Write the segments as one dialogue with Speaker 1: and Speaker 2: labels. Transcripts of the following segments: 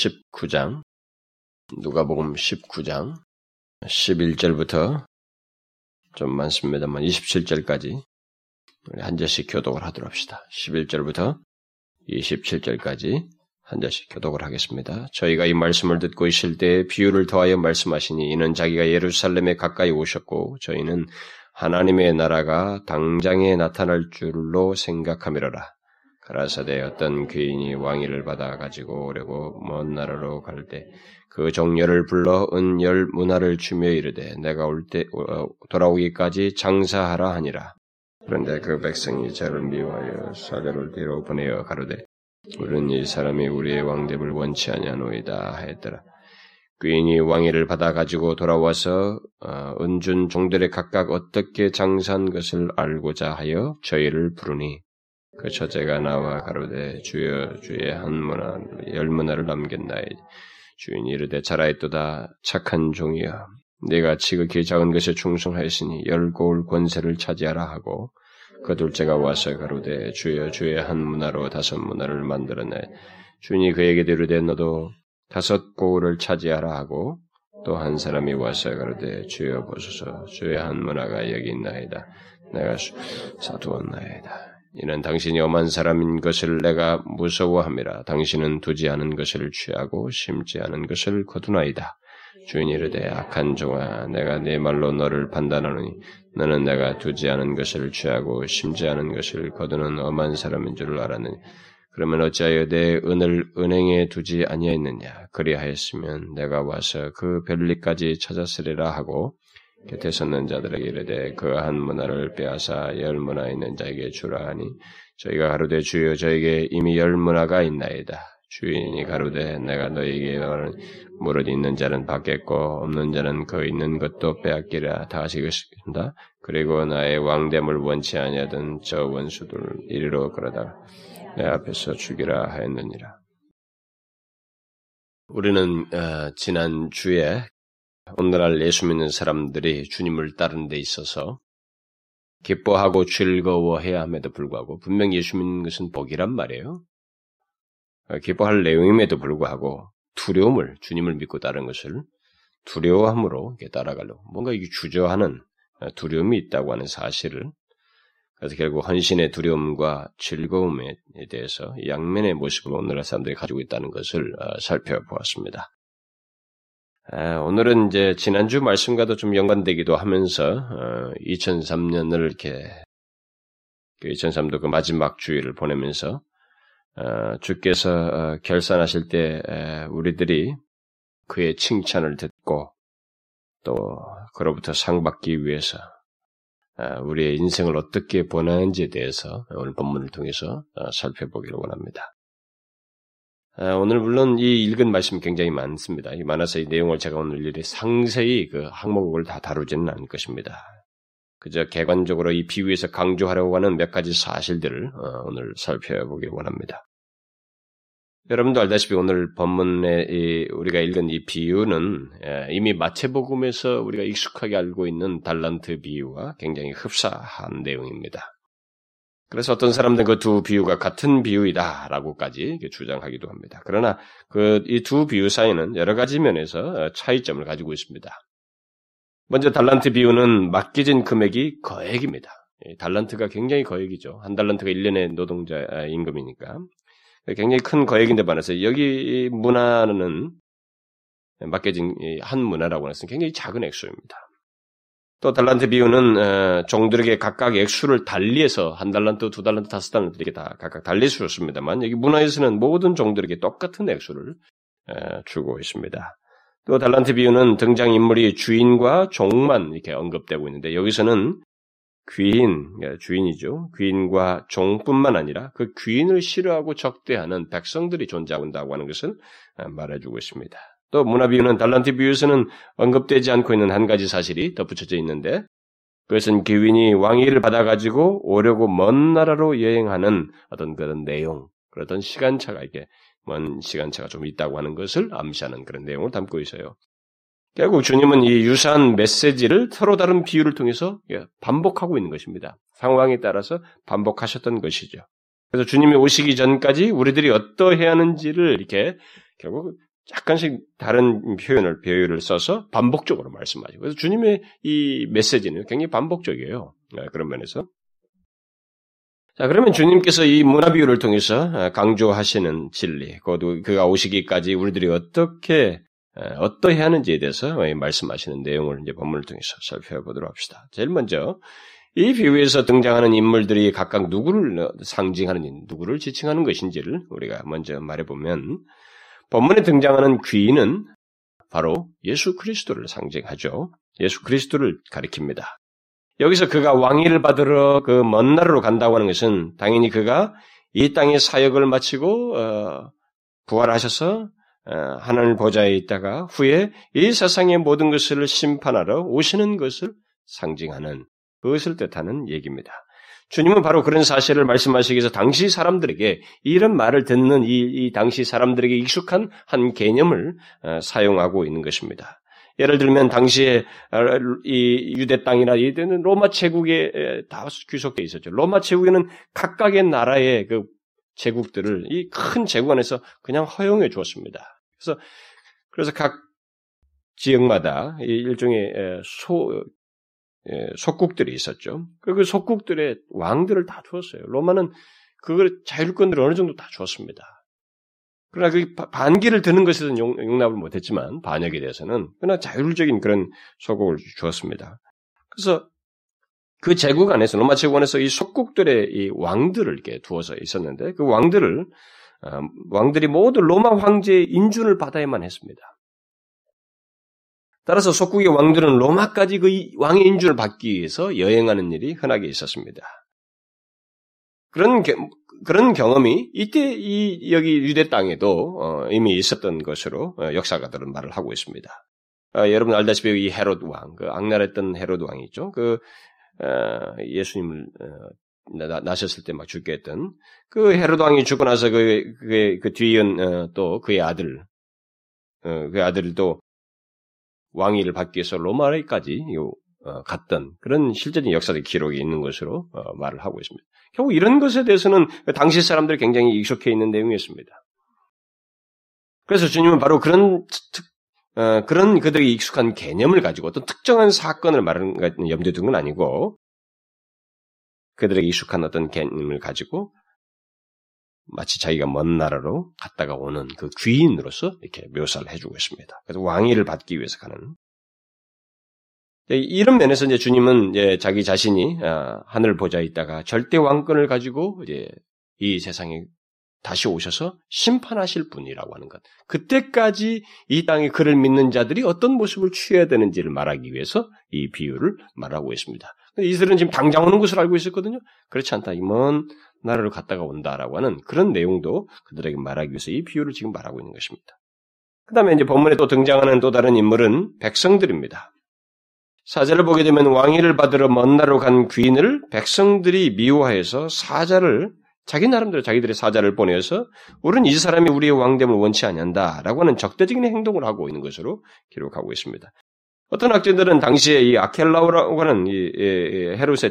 Speaker 1: 19장, 누가복음 19장, 11절부터 좀 많습니다만 27절까지 우리 한 절씩 교독을 하도록 합시다. 11절부터 27절까지 한 절씩 교독을 하겠습니다. 저희가 이 말씀을 듣고 있을 때 비유를 더하여 말씀하시니 이는 자기가 예루살렘에 가까이 오셨고 저희는 하나님의 나라가 당장에 나타날 줄로 생각하미러라. 가라사대 어떤 귀인이 왕위를 받아 가지고 오려고 먼 나라로 갈 때 그 종려를 불러 은열 문화를 주며 이르되 내가 올 때 돌아오기까지 장사하라 하니라. 그런데 그 백성이 저를 미워하여 사자를 뒤로 보내어 가로되 우리는 이 사람이 우리의 왕됨을 원치 아니하노이다 하였더라. 귀인이 왕위를 받아 가지고 돌아와서 어, 은준 종들의 각각 어떻게 장사한 것을 알고자 하여 저희를 부르니 그 처제가 나와 가로되 주여 주의 한 문화 열 문화를 남겼나이 주인이 이르되 잘하였도다 착한 종이여. 네가 지극히 작은 것에 충성하였으니 열고울 권세를 차지하라 하고 그 둘째가 와서 가로되 주여 주의 한 문화로 다섯 문화를 만들었네 주인이 그에게 이르되 너도 다섯 고울을 차지하라 하고 또 한 사람이 와서 가로되 주여 보소서. 주의 한 문화가 여기 있나이다. 내가 사두었나이다 이는 당신이 엄한 사람인 것을 내가 무서워함이라. 당신은 두지 않은 것을 취하고 심지 않은 것을 거두나이다. 주인이 이르되 악한 종아 내가 네 말로 너를 판단하노니 너는 내가 두지 않은 것을 취하고 심지 않은 것을 거두는 엄한 사람인 줄 알았느니 그러면 어찌하여 내 은을 은행에 두지 아니하였느냐 그리하였으면 내가 와서 그 별리까지 찾았으리라 하고 곁에 섰는 자들에게 이르되 그 한 문화를 빼앗아 열 문화 있는 자에게 주라 하니 저희가 가로되 주여 저에게 이미 열 문화가 있나이다. 주인이 가로되 내가 너에게 말하는 무릇 있는 자는 받겠고 없는 자는 그 있는 것도 빼앗기라 다 하시겠습니다. 그리고 나의 왕됨을 원치 아니하던 저 원수들 이리로 그러다가 내 앞에서 죽이라 하였느니라. 우리는 어, 지난 주에 오늘날 예수 믿는 사람들이 주님을 따르는 데 있어서 기뻐하고 즐거워해야 함에도 불구하고 분명 예수 믿는 것은 복이란 말이에요. 어, 기뻐할 내용임에도 불구하고 두려움을 주님을 믿고 따르는 것을 두려워함으로 따라가려고 뭔가 주저하는 어, 두려움이 있다고 하는 사실을 그래서 결국 헌신의 두려움과 즐거움에 대해서 양면의 모습을 오늘날 사람들이 가지고 있다는 것을 어, 살펴보았습니다. 오늘은 이제 지난주 말씀과도 좀 연관되기도 하면서 2003년을 어, 이렇게 2003도 그, 그 마지막 주일을 보내면서 어, 주께서 어, 결산하실 때 우리들이 그의 칭찬을 듣고 또 그로부터 상 받기 위해서 우리의 인생을 어떻게 보내는지에 대해서 오늘 본문을 통해서 살펴보기를 원합니다. 아, 오늘 물론 이 읽은 말씀이 굉장히 많습니다. 이 많아서 이 내용을 제가 오늘 일에 상세히 그 항목을 다 다루지는 않을 것입니다. 그저 개관적으로 이 비유에서 강조하려고 하는 몇 가지 사실들을 어, 오늘 살펴보기 원합니다. 여러분도 알다시피 오늘 본문에 우리가 읽은 이 비유는 예, 이미 마태복음에서 우리가 익숙하게 알고 있는 달란트 비유와 굉장히 흡사한 내용입니다. 그래서 어떤 사람들은 그 두 비유가 같은 비유이다라고까지 주장하기도 합니다. 그러나 그 이 두 비유 사이는 여러 가지 면에서 차이점을 가지고 있습니다. 먼저 달란트 비유는 맡겨진 금액이 거액입니다. 달란트가 굉장히 거액이죠. 한 달란트가 1년의 노동자 임금이니까. 굉장히 큰 거액인데 반해서 여기 문화는 맡겨진 한 문화라고 해서 굉장히 작은 액수입니다. 또 달란트 비유는 어, 종들에게 각각 액수를 달리해서 한 달란트, 두 달란트, 다섯 달란트 이렇게 다 각각 달리 주었습니다만 여기 문화에서는 모든 종들에게 똑같은 액수를 어, 주고 있습니다. 또 달란트 비유는 등장 인물이 주인과 종만 이렇게 언급되고 있는데 여기서는 귀인, 그러니까 주인이죠. 귀인과 종뿐만 아니라 그 귀인을 싫어하고 적대하는 백성들이 존재한다고 하는 것을 어, 말해주고 있습니다. 또 문화 비유는 달란트 비유에서는 언급되지 않고 있는 한 가지 사실이 덧붙여져 있는데 그것은 기윈이 왕위를 받아가지고 오려고 먼 나라로 여행하는 어떤 그런 내용, 그런 시간차가 이게 먼 시간차가 좀 있다고 하는 것을 암시하는 그런 내용을 담고 있어요. 결국 주님은 이 유사한 메시지를 서로 다른 비유를 통해서 반복하고 있는 것입니다. 상황에 따라서 반복하셨던 것이죠. 그래서 주님이 오시기 전까지 우리들이 어떠해야 하는지를 이렇게 결국 약간씩 다른 표현을 배열을 써서 반복적으로 말씀하죠. 그래서 주님의 이 메시지는 굉장히 반복적이에요. 네, 그런 면에서. 자, 그러면 주님께서 이 문화 비유를 통해서 강조하시는 진리, 그가 오시기까지 우리들이 어떻게 어떠해야 하는지에 대해서 말씀하시는 내용을 이제 본문을 통해서 살펴보도록 합시다. 제일 먼저 이 비유에서 등장하는 인물들이 각각 누구를 상징하는 누구를 지칭하는 것인지를 우리가 먼저 말해보면 본문에 등장하는 귀인은 바로 예수 그리스도를 상징하죠. 예수 그리스도를 가리킵니다. 여기서 그가 왕위를 받으러 그 먼 나라로 간다고 하는 것은 당연히 그가 이 땅의 사역을 마치고 어, 부활하셔서 어, 하나님 보좌에 있다가 후에 이 세상의 모든 것을 심판하러 오시는 것을 상징하는 그것을 뜻하는 얘기입니다. 주님은 바로 그런 사실을 말씀하시기 위해서 당시 사람들에게 이런 말을 듣는 이, 이 당시 사람들에게 익숙한 한 개념을 어, 사용하고 있는 것입니다. 예를 들면 당시에 어, 이 유대 땅이나 이때는 로마 제국에 다 귀속돼 있었죠. 로마 제국에는 각각의 나라의 그 제국들을 이 큰 제국 안에서 그냥 허용해 주었습니다. 그래서 그래서 각 지역마다 일종의 소 예, 속국들이 있었죠. 그 속국들의 왕들을 다 주었어요. 로마는 그걸 자율권들을 어느 정도 다 주었습니다. 그러나 그 반기를 드는 것에는 용납을 못했지만 반역에 대해서는 그러나 자율적인 그런 소국을 주었습니다. 그래서 그 제국 안에서 로마 제국 안에서 이 속국들의 이 왕들을 이렇게 두어서 있었는데 그 왕들을 어, 왕들이 모두 로마 황제의 인준을 받아야만 했습니다. 따라서 속국의 왕들은 로마까지 그 왕의 인준을 받기 위해서 여행하는 일이 흔하게 있었습니다. 그런 그런 경험이 이때 이 여기 유대 땅에도 어, 이미 있었던 것으로 어, 역사가들은 말을 하고 있습니다. 어, 여러분 알다시피 이 헤롯 왕, 그 악랄했던 헤롯 왕이 있죠. 그 어, 예수님을 나, 나셨을 때 막 죽게 했던 그 헤롯 왕이 죽고 나서 그, 그, 그 뒤이은 어, 또 그의 아들, 어, 그 아들도 왕위를 받기 위해서 로마까지 어, 갔던 그런 실제적인 역사적 기록이 있는 것으로 어, 말을 하고 있습니다. 결국 이런 것에 대해서는 당시 사람들이 굉장히 익숙해 있는 내용이었습니다. 그래서 주님은 바로 그런 특, 어, 그런 그들이 익숙한 개념을 가지고 어떤 특정한 사건을 말하는 염두에 둔 건 아니고 그들에게 익숙한 어떤 개념을 가지고 마치 자기가 먼 나라로 갔다가 오는 그 귀인으로서 이렇게 묘사를 해주고 있습니다. 그래서 왕위를 받기 위해서 가는. 이런 면에서 이제 주님은 이제 자기 자신이 아, 하늘 보좌에 있다가 절대 왕권을 가지고 이제 이 세상에 다시 오셔서 심판하실 분이라고 하는 것. 그때까지 이 땅에 그를 믿는 자들이 어떤 모습을 취해야 되는지를 말하기 위해서 이 비유를 말하고 있습니다. 이들은 지금 당장 오는 것을 알고 있었거든요. 그렇지 않다. 이먼 나라를 갔다가 온다라고 하는 그런 내용도 그들에게 말하기 위해서 이 비유를 지금 말하고 있는 것입니다. 그 다음에 이제 본문에 또 등장하는 또 다른 인물은 백성들입니다. 사자를 보게 되면 왕위를 받으러 먼 나라로 간 귀인을 백성들이 미워해서 사자를 자기 나름대로 자기들의 사자를 보내서 우리는 이 사람이 우리의 왕됨을 원치 않는다라고 하는 적대적인 행동을 하고 있는 것으로 기록하고 있습니다. 어떤 학자들은 당시에 이 아켈라우라고 하는 이,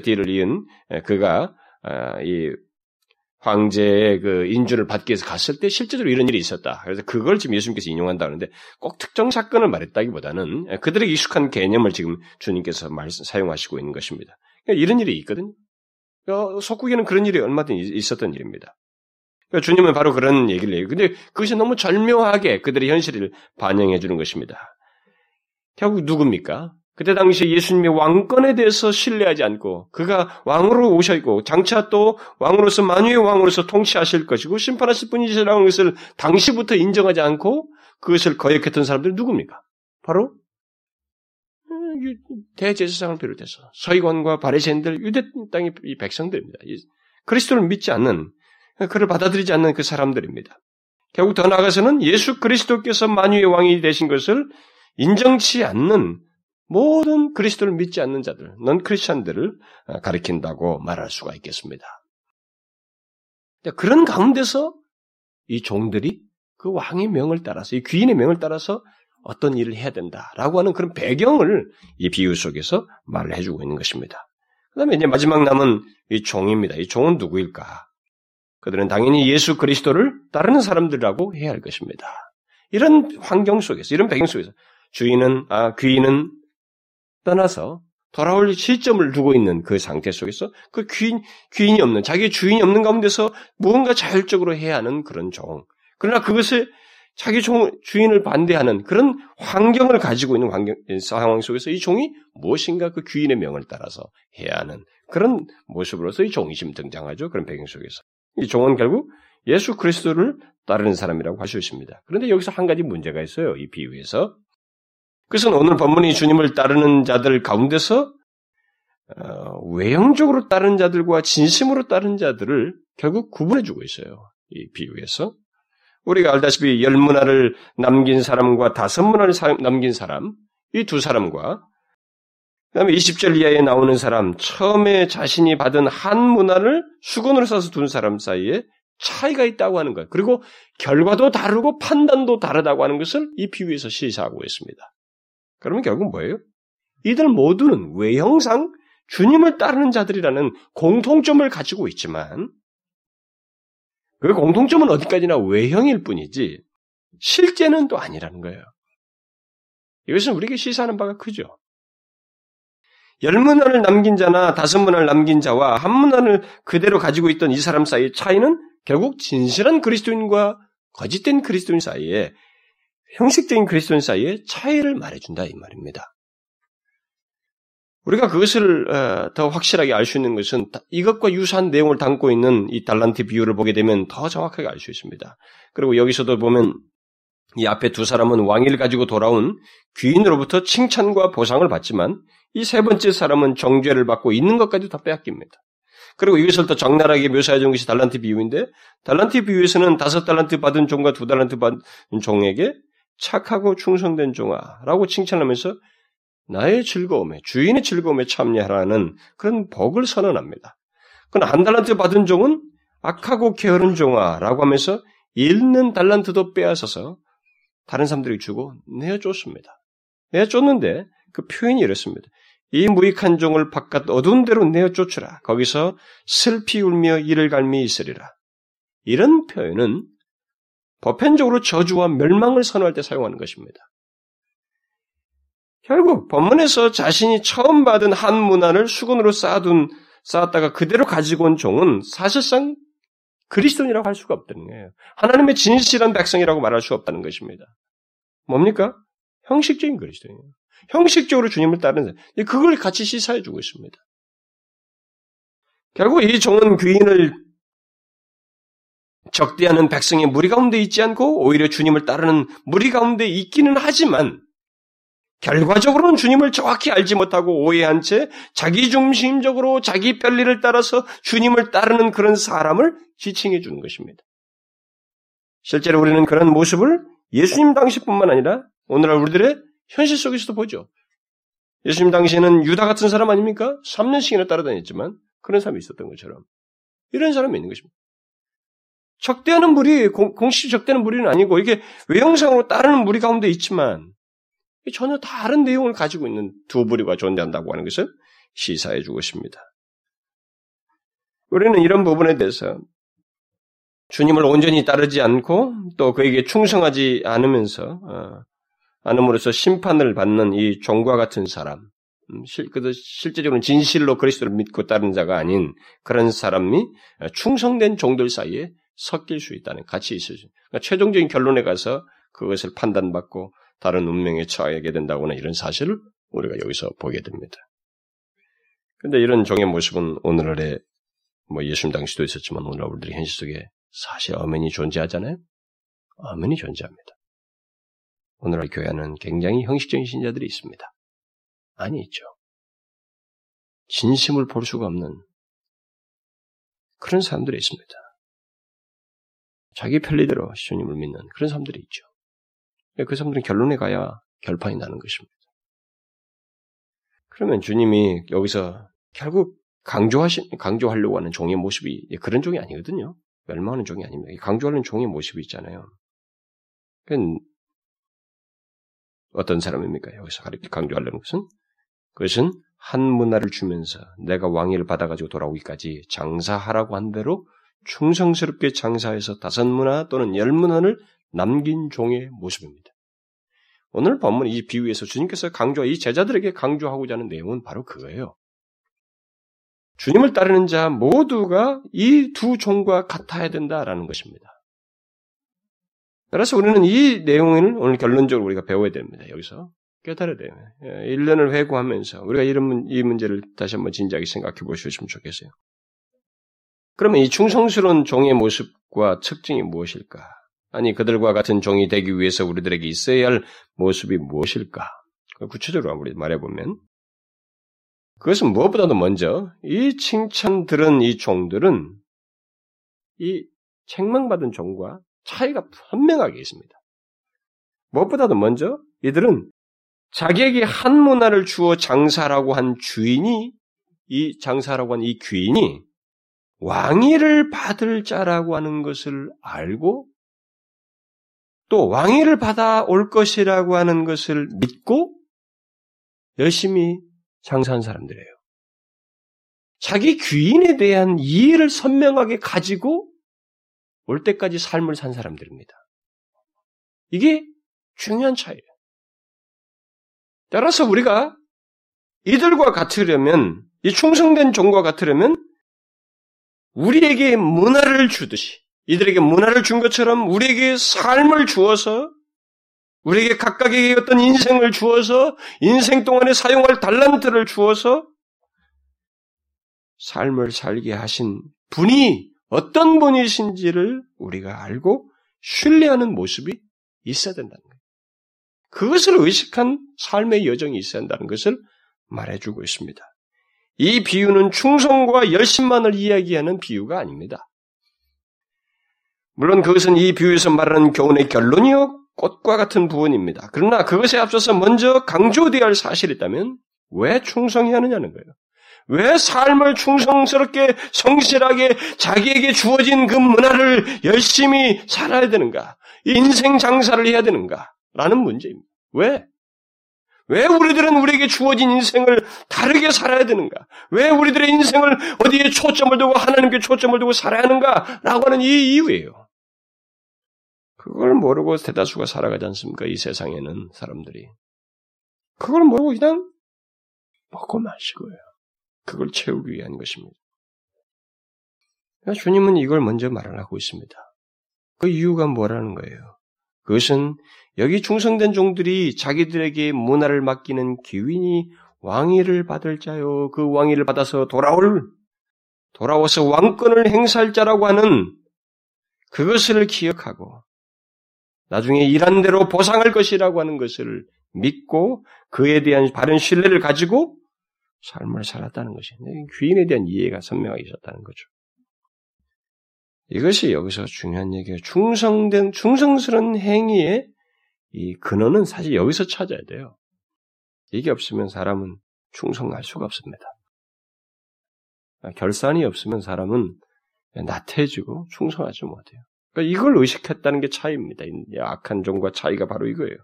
Speaker 1: 뒤를 이은 그가 아, 이 황제의 그 인준을 받기 위해서 갔을 때 실제로 이런 일이 있었다. 그래서 그걸 지금 예수님께서 인용한다 그러는데 꼭 특정 사건을 말했다기보다는 그들의 익숙한 개념을 지금 주님께서 말, 사용하시고 있는 것입니다. 그러니까 이런 일이 있거든요. 그러니까 속국에는 그런 일이 얼마든지 있었던 일입니다. 그러니까 주님은 바로 그런 얘기를 해요. 근데 그것이 너무 절묘하게 그들의 현실을 반영해 주는 것입니다. 결국 누굽니까? 그때 당시 예수님의 왕권에 대해서 신뢰하지 않고 그가 왕으로 오셨고 장차 또 왕으로서 만유의 왕으로서 통치하실 것이고 심판하실 분이시라는 것을 당시부터 인정하지 않고 그것을 거역했던 사람들이 누굽니까? 바로 음, 대제사장을 비롯해서 서기관과 바리새인들 유대 땅의 백성들입니다. 그리스도를 믿지 않는 그를 받아들이지 않는 그 사람들입니다. 결국 더 나아가서는 예수 그리스도께서 만유의 왕이 되신 것을 인정치 않는 모든 그리스도를 믿지 않는 자들, 넌 크리스천들을 어, 가리킨다고 말할 수가 있겠습니다. 그런 가운데서 이 종들이 그 왕의 명을 따라서, 이 귀인의 명을 따라서 어떤 일을 해야 된다라고 하는 그런 배경을 이 비유 속에서 말을 해주고 있는 것입니다. 그 다음에 이제 마지막 남은 이 종입니다. 이 종은 누구일까? 그들은 당연히 예수 그리스도를 따르는 사람들이라고 해야 할 것입니다. 이런 환경 속에서, 이런 배경 속에서 주인은, 아, 귀인은 떠나서 돌아올 시점을 두고 있는 그 상태 속에서 그 귀인, 귀인이 없는, 자기 주인이 없는 가운데서 무언가 자율적으로 해야 하는 그런 종. 그러나 그것을 자기 종, 주인을 반대하는 그런 환경을 가지고 있는 환경, 상황 속에서 이 종이 무엇인가 그 귀인의 명을 따라서 해야 하는 그런 모습으로서 이 종이심 등장하죠. 그런 배경 속에서. 이 종은 결국 예수 그리스도를 따르는 사람이라고 할 수 있습니다. 그런데 여기서 한 가지 문제가 있어요. 이 비유에서. 그것은 오늘 본문이 주님을 따르는 자들 가운데서 어, 외형적으로 따르는 자들과 진심으로 따르는 자들을 결국 구분해주고 있어요. 이 비유에서. 우리가 알다시피 열 문화를 남긴 사람과 다섯 문화를 남긴 사람, 이 두 사람과 그 다음에 20절 이하에 나오는 사람, 처음에 자신이 받은 한 문화를 수건으로 싸서 둔 사람 사이에 차이가 있다고 하는 것. 그리고 결과도 다르고 판단도 다르다고 하는 것을 이 비유에서 시사하고 있습니다. 그러면 결국 뭐예요? 이들 모두는 외형상 주님을 따르는 자들이라는 공통점을 가지고 있지만 그 공통점은 어디까지나 외형일 뿐이지 실제는 또 아니라는 거예요. 이것은 우리에게 시사하는 바가 크죠. 열 문화를 남긴 자나 다섯 문화를 남긴 자와 한 문화를 그대로 가지고 있던 이 사람 사이의 차이는 결국 진실한 그리스도인과 거짓된 그리스도인 사이에 형식적인 그리스도인 사이에 차이를 말해준다 이 말입니다. 우리가 그것을 어, 더 확실하게 알 수 있는 것은 이것과 유사한 내용을 담고 있는 이 달란트 비유를 보게 되면 더 정확하게 알 수 있습니다. 그리고 여기서도 보면 이 앞에 두 사람은 왕위를 가지고 돌아온 귀인으로부터 칭찬과 보상을 받지만 이 세 번째 사람은 정죄를 받고 있는 것까지 다 빼앗깁니다. 그리고 이것을 더 적나라하게 묘사해 준 것이 달란트 비유인데 달란트 비유에서는 다섯 달란트 받은 종과 두 달란트 받은 종에게 착하고 충성된 종아라고 칭찬하면서 나의 즐거움에 주인의 즐거움에 참여하라는 그런 복을 선언합니다. 그러나 한 달란트 받은 종은 악하고 게으른 종아라고 하면서 잃는 달란트도 빼앗아서 다른 사람들에게 주고 내어줬습니다. 내어줬는데 그 표현이 이렇습니다. 이 무익한 종을 바깥 어두운 데로 내어쫓으라. 거기서 슬피 울며 이를 갈미 있으리라. 이런 표현은 보편적으로 저주와 멸망을 선언할 때 사용하는 것입니다. 결국 본문에서 자신이 처음 받은 한 문화를 수건으로 쌓아둔 쌓았다가 그대로 가지고 온 종은 사실상 그리스도인이라고 할 수가 없다는 거예요. 하나님의 진실한 백성이라고 말할 수 없다는 것입니다. 뭡니까? 형식적인 그리스도인이에요. 형식적으로 주님을 따르는. 그걸 같이 시사해 주고 있습니다. 결국 이 종은 귀인을 적대하는 백성의 무리 가운데 있지 않고 오히려 주님을 따르는 무리 가운데 있기는 하지만 결과적으로는 주님을 정확히 알지 못하고 오해한 채 자기 중심적으로 자기 편리를 따라서 주님을 따르는 그런 사람을 지칭해 주는 것입니다. 실제로 우리는 그런 모습을 예수님 당시뿐만 아니라 오늘날 우리들의 현실 속에서도 보죠. 예수님 당시에는 유다 같은 사람 아닙니까? 3년씩이나 따라다녔지만 그런 사람이 있었던 것처럼 이런 사람이 있는 것입니다. 적대하는 무리, 공식 적대하는 무리는 아니고 이게 외형상으로 따르는 무리 가운데 있지만 전혀 다른 내용을 가지고 있는 두 부류가 존재한다고 하는 것을 시사해 주고 있습니다. 우리는 이런 부분에 대해서 주님을 온전히 따르지 않고 또 그에게 충성하지 않으면서 어, 않음으로써 심판을 받는 이 종과 같은 사람, 음, 실제적으로는 진실로 그리스도를 믿고 따르는 자가 아닌 그런 사람이 충성된 종들 사이에 섞일 수 있다는 같이 있어요. 그러니까 최종적인 결론에 가서 그것을 판단받고 다른 운명에 처하게 된다거나 이런 사실을 우리가 여기서 보게 됩니다. 근데 이런 종의 모습은 오늘날에 뭐 예수님 당시도 있었지만 오늘 우리들의 현실 속에 사실 어멘이 존재하잖아요. 어멘이 존재합니다. 오늘날 교회 안은 굉장히 형식적인 신자들이 있습니다. 아니 있죠. 진심을 볼 수가 없는 그런 사람들이 있습니다. 자기 편리대로 주님을 믿는 그런 사람들이 있죠. 그 사람들은 결론에 가야 결판이 나는 것입니다. 그러면 주님이 여기서 결국 강조하신, 강조하려고 하는 종의 모습이 그런 종이 아니거든요. 멸망하는 종이 아닙니다. 강조하는 종의 모습이 있잖아요. 어떤 사람입니까? 여기서 강조하려는 것은? 그것은 한 문화를 주면서 내가 왕위를 받아가지고 돌아오기까지 장사하라고 한 대로 충성스럽게 장사해서 다섯 문화 또는 열 문화를 남긴 종의 모습입니다. 오늘 본문 이 비유에서 주님께서 강조, 이 제자들에게 강조하고자 하는 내용은 바로 그거예요. 주님을 따르는 자 모두가 이 두 종과 같아야 된다라는 것입니다. 따라서 우리는 이 내용을 오늘 결론적으로 우리가 배워야 됩니다. 여기서 깨달아야 돼요. 1년을 예, 회고하면서 우리가 이런 이 문제를 다시 한번 진지하게 생각해 보셨으면 좋겠어요. 그러면 이 충성스러운 종의 모습과 특징이 무엇일까? 아니 그들과 같은 종이 되기 위해서 우리들에게 있어야 할 모습이 무엇일까? 구체적으로 우리 말해보면 그것은 무엇보다도 먼저 이 칭찬 들은 이 종들은 이 책망받은 종과 차이가 분명하게 있습니다. 무엇보다도 먼저 이들은 자기에게 한 문화를 주어 장사라고 한 주인이 이 장사라고 한 이 귀인이 왕위를 받을 자라고 하는 것을 알고 또 왕위를 받아 올 것이라고 하는 것을 믿고 열심히 장사한 사람들이에요. 자기 귀인에 대한 이해를 선명하게 가지고 올 때까지 삶을 산 사람들입니다. 이게 중요한 차이예요. 따라서 우리가 이들과 같으려면, 이 충성된 종과 같으려면, 우리에게 문화를 주듯이, 이들에게 문화를 준 것처럼 우리에게 삶을 주어서, 우리에게 각각에게 어떤 인생을 주어서, 인생 동안에 사용할 달란트를 주어서, 삶을 살게 하신 분이 어떤 분이신지를 우리가 알고 신뢰하는 모습이 있어야 된다는 거예요. 그것을 의식한 삶의 여정이 있어야 한다는 것을 말해주고 있습니다. 이 비유는 충성과 열심만을 이야기하는 비유가 아닙니다. 물론 그것은 이 비유에서 말하는 교훈의 결론이요 꽃과 같은 부분입니다. 그러나 그것에 앞서서 먼저 강조되어야 할 사실이 있다면 왜 충성해야 하느냐는 거예요. 왜 삶을 충성스럽게 성실하게 자기에게 주어진 그 문화를 열심히 살아야 되는가? 인생 장사를 해야 되는가? 라는 문제입니다. 왜? 왜 우리들은 우리에게 주어진 인생을 다르게 살아야 되는가? 왜 우리들의 인생을 어디에 초점을 두고 하나님께 초점을 두고 살아야 하는가? 라고 하는 이 이유예요. 그걸 모르고 대다수가 살아가지 않습니까? 이 세상에는 사람들이. 그걸 모르고 그냥 먹고 마시고요. 그걸 채우기 위한 것입니다. 주님은 이걸 먼저 말을 하고 있습니다. 그 이유가 뭐라는 거예요? 그것은 여기 충성된 종들이 자기들에게 문화를 맡기는 기윈이 왕위를 받을 자요. 그 왕위를 받아서 돌아올, 돌아와서 왕권을 행사할 자라고 하는 그것을 기억하고 나중에 일한 대로 보상할 것이라고 하는 것을 믿고 그에 대한 바른 신뢰를 가지고 삶을 살았다는 것이 귀인에 대한 이해가 선명하게 있었다는 거죠. 이것이 여기서 중요한 얘기예요. 충성된 충성스러운 행위의 이 근원은 사실 여기서 찾아야 돼요. 이게 없으면 사람은 충성할 수가 없습니다. 결산이 없으면 사람은 나태해지고 충성하지 못해요. 그러니까 이걸 의식했다는 게 차이입니다. 악한 종과 차이가 바로 이거예요.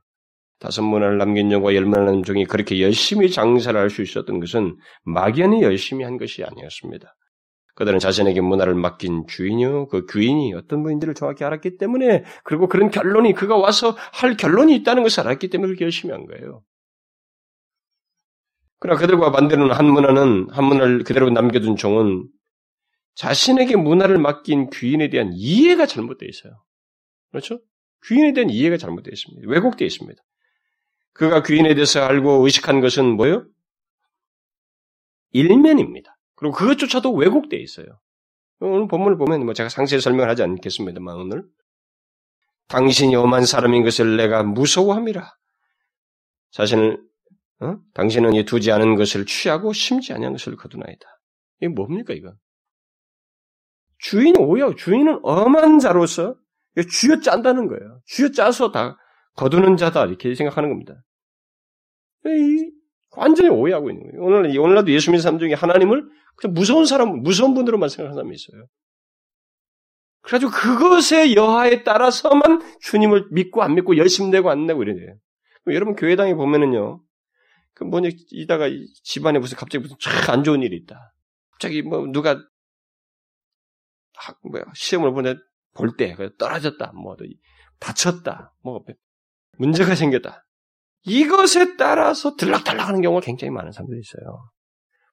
Speaker 1: 다섯 문화를 남긴 종과 열 문화를 남긴 종이 그렇게 열심히 장사를 할 수 있었던 것은 막연히 열심히 한 것이 아니었습니다. 그들은 자신에게 문화를 맡긴 주인이요, 그 귀인이 어떤 분인지를 정확히 알았기 때문에, 그리고 그런 결론이, 그가 와서 할 결론이 있다는 것을 알았기 때문에 그렇게 열심히 한 거예요. 그러나 그들과 반대로는 한 문화는, 한 문화를 그대로 남겨둔 종은 자신에게 문화를 맡긴 귀인에 대한 이해가 잘못되어 있어요. 그렇죠? 귀인에 대한 이해가 잘못되어 있습니다. 왜곡되어 있습니다. 그가 귀인에 대해서 알고 의식한 것은 뭐요? 일면입니다. 그리고 그것조차도 왜곡되어 있어요. 오늘 본문을 보면 뭐 제가 상세히 설명을 하지 않겠습니다만 오늘 당신이 엄한 사람인 것을 내가 무서워함이라. 자신을 어? 당신은 이 두지 않은 것을 취하고 심지 않은 것을 거두나이다. 이게 뭡니까 이거? 주인은 오야 주인은 엄한 자로서 쥐어 짠다는 거예요. 쥐어 짜서 다 거두는 자다 이렇게 생각하는 겁니다. 완전히 오해하고 있는 거예요. 오늘 오늘날도 예수 믿는 사람 중에 하나님을 그냥 무서운 사람, 무서운 분으로만 생각하는 사람이 있어요. 그래가지고 그것의 여하에 따라서만 주님을 믿고 안 믿고 열심 내고 안 내고 이래요. 여러분 교회당에 보면은요, 그 뭐냐 이다가 집안에 무슨 갑자기 무슨 쫙안 좋은 일이 있다. 갑자기 뭐 누가 뭐야 시험을 보내 볼 때 떨어졌다. 뭐 다쳤다, 뭐 문제가 생겼다. 이것에 따라서 들락달락 하는 경우가 굉장히 많은 사람들이 있어요.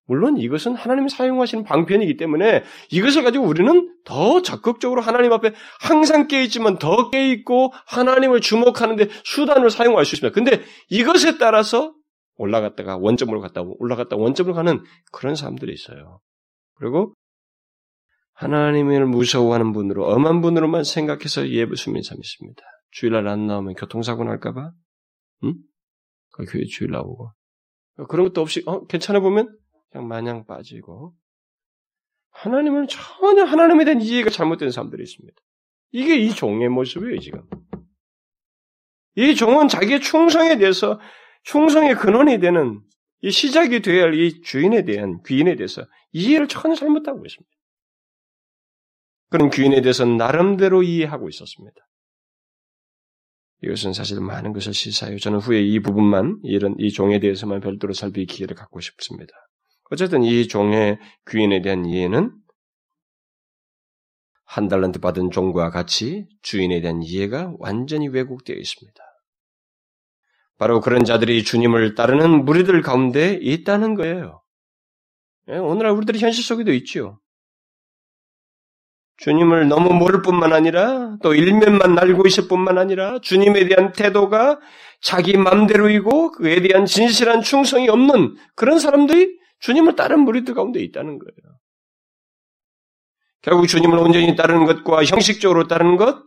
Speaker 1: 물론 이것은 하나님이 사용하시는 방편이기 때문에 이것을 가지고 우리는 더 적극적으로 하나님 앞에 항상 깨있지만 더 깨있고 하나님을 주목하는데 수단을 사용할 수 있습니다. 근데 이것에 따라서 올라갔다가 원점으로 갔다 올라갔다 원점으로 가는 그런 사람들이 있어요. 그리고 하나님을 무서워하는 분으로 엄한 분으로만 생각해서 예배 수민 사람이 있습니다. 주일날 안 나오면 교통사고 날까봐, 응? 그 교회 주일 나오고 그런 것도 없이 어 괜찮아 보면 그냥 마냥 빠지고 하나님은 전혀 하나님에 대한 이해가 잘못된 사람들이 있습니다. 이게 이 종의 모습이에요, 지금. 이 종은 자기의 충성에 대해서 충성의 근원이 되는 이 시작이 되어야 할 이 주인에 대한 귀인에 대해서 이해를 전혀 잘못하고 있습니다. 그런 귀인에 대해서 나름대로 이해하고 있었습니다. 이것은 사실 많은 것을 시사해요. 저는 후에 이 부분만 이런 이 종에 대해서만 별도로 살필 기회를 갖고 싶습니다. 어쨌든 이 종의 귀인에 대한 이해는 한 달란트 받은 종과 같이 주인에 대한 이해가 완전히 왜곡되어 있습니다. 바로 그런 자들이 주님을 따르는 무리들 가운데 있다는 거예요. 예, 오늘날 우리들이 현실 속에도 있죠. 주님을 너무 모를 뿐만 아니라 또 일면만 날고 있을 뿐만 아니라 주님에 대한 태도가 자기 맘대로이고 그에 대한 진실한 충성이 없는 그런 사람들이 주님을 따른 무리들 가운데 있다는 거예요. 결국 주님을 온전히 따르는 것과 형식적으로 따르는 것,